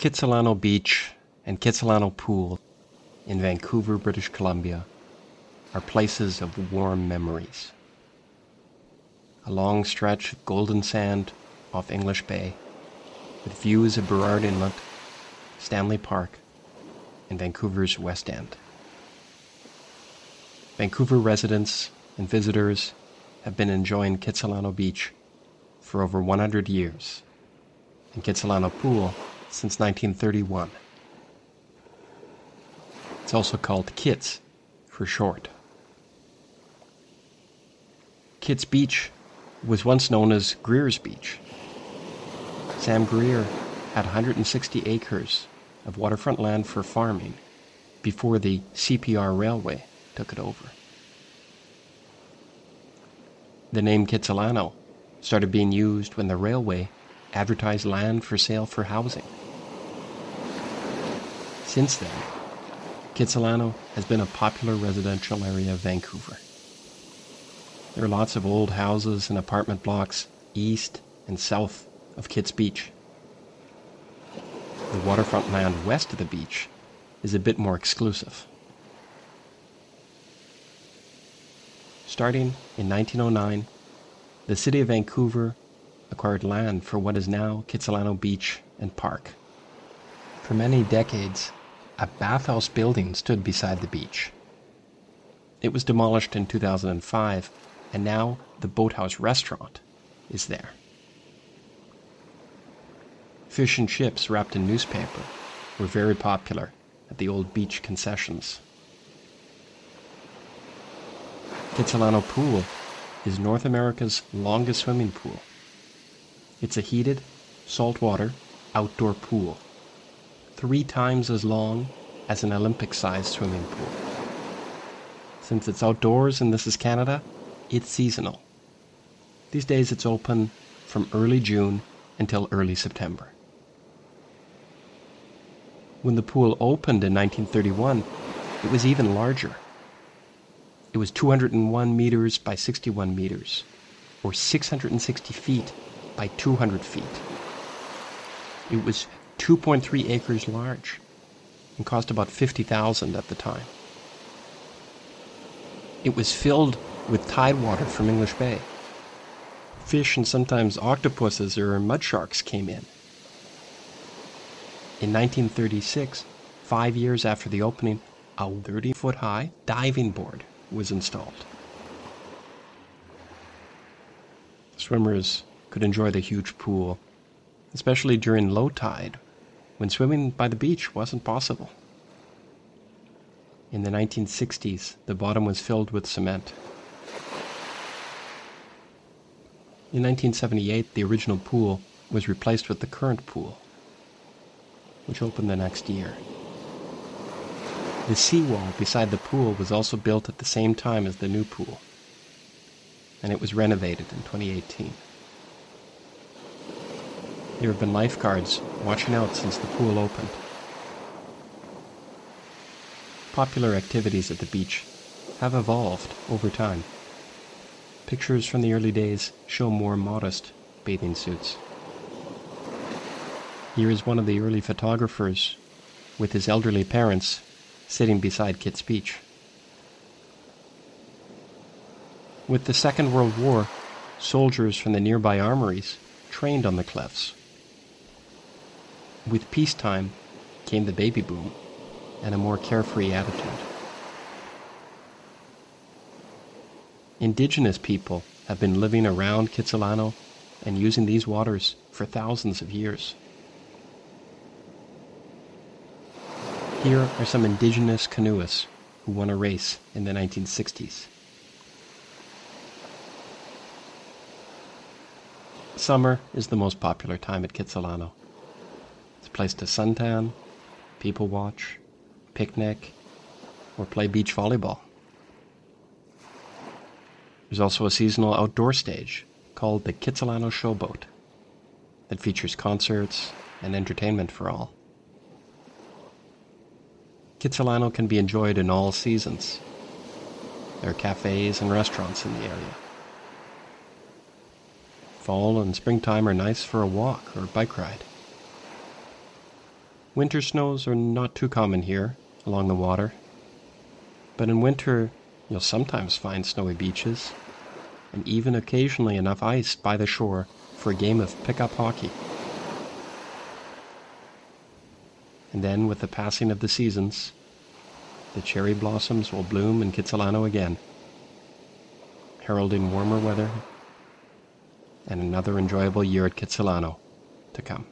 Kitsilano Beach and Kitsilano Pool in Vancouver, British Columbia are places of warm memories. A long stretch of golden sand off English Bay with views of Burrard Inlet, Stanley Park, and Vancouver's West End. Vancouver residents and visitors have been enjoying Kitsilano Beach for over 100 years and Kitsilano Pool since 1931. It's also called Kits for short. Kits Beach was once known as Greer's Beach. Sam Greer had 160 acres of waterfront land for farming before the CPR Railway took it over. The name Kitsilano started being used when the railway advertised land for sale for housing. Since then, Kitsilano has been a popular residential area of Vancouver. There are lots of old houses and apartment blocks east and south of Kits Beach. The waterfront land west of the beach is a bit more exclusive. Starting in 1909, the city of Vancouver acquired land for what is now Kitsilano Beach and Park. For many decades, a bathhouse building stood beside the beach. It was demolished in 2005, and now the Boathouse Restaurant is there. Fish and chips wrapped in newspaper were very popular at the old beach concessions. Kitsilano Pool is North America's longest swimming pool. It's a heated, saltwater, outdoor pool, three times as long as an Olympic sized swimming pool. Since it's outdoors and this is Canada, it's seasonal. These days it's open from early June until early September. When the pool opened in 1931, it was even larger. It was 201 meters by 61 meters, or 660 feet by 200 feet. It was 2.3 acres large and cost about 50,000 at the time. It was filled with tide water from English Bay. Fish and sometimes octopuses or mud sharks came in. In 1936, five years after the opening, a 30 foot high diving board was installed. Swimmers could enjoy the huge pool, especially during low tide when swimming by the beach wasn't possible. In the 1960s, the bottom was filled with cement. In 1978, the original pool was replaced with the current pool, which opened the next year. The seawall beside the pool was also built at the same time as the new pool, and it was renovated in 2018. There have been lifeguards watching out since the pool opened. Popular activities at the beach have evolved over time. Pictures from the early days show more modest bathing suits. Here is one of the early photographers with his elderly parents sitting beside Kits Beach. With the Second World War, soldiers from the nearby armories trained on the cliffs. With peacetime came the baby boom and a more carefree attitude. Indigenous people have been living around Kitsilano and using these waters for thousands of years. Here are some indigenous canoeists who won a race in the 1960s. Summer is the most popular time at Kitsilano. Place to suntan, people watch, picnic, or play beach volleyball. There's also a seasonal outdoor stage called the Kitsilano Showboat that features concerts and entertainment for all. Kitsilano can be enjoyed in all seasons. There are cafes and restaurants in the area. Fall and springtime are nice for a walk or bike ride. Winter snows are not too common here along the water, but in winter you'll sometimes find snowy beaches and even occasionally enough ice by the shore for a game of pickup hockey. And then, with the passing of the seasons, the cherry blossoms will bloom in Kitsilano again, heralding warmer weather and another enjoyable year at Kitsilano to come.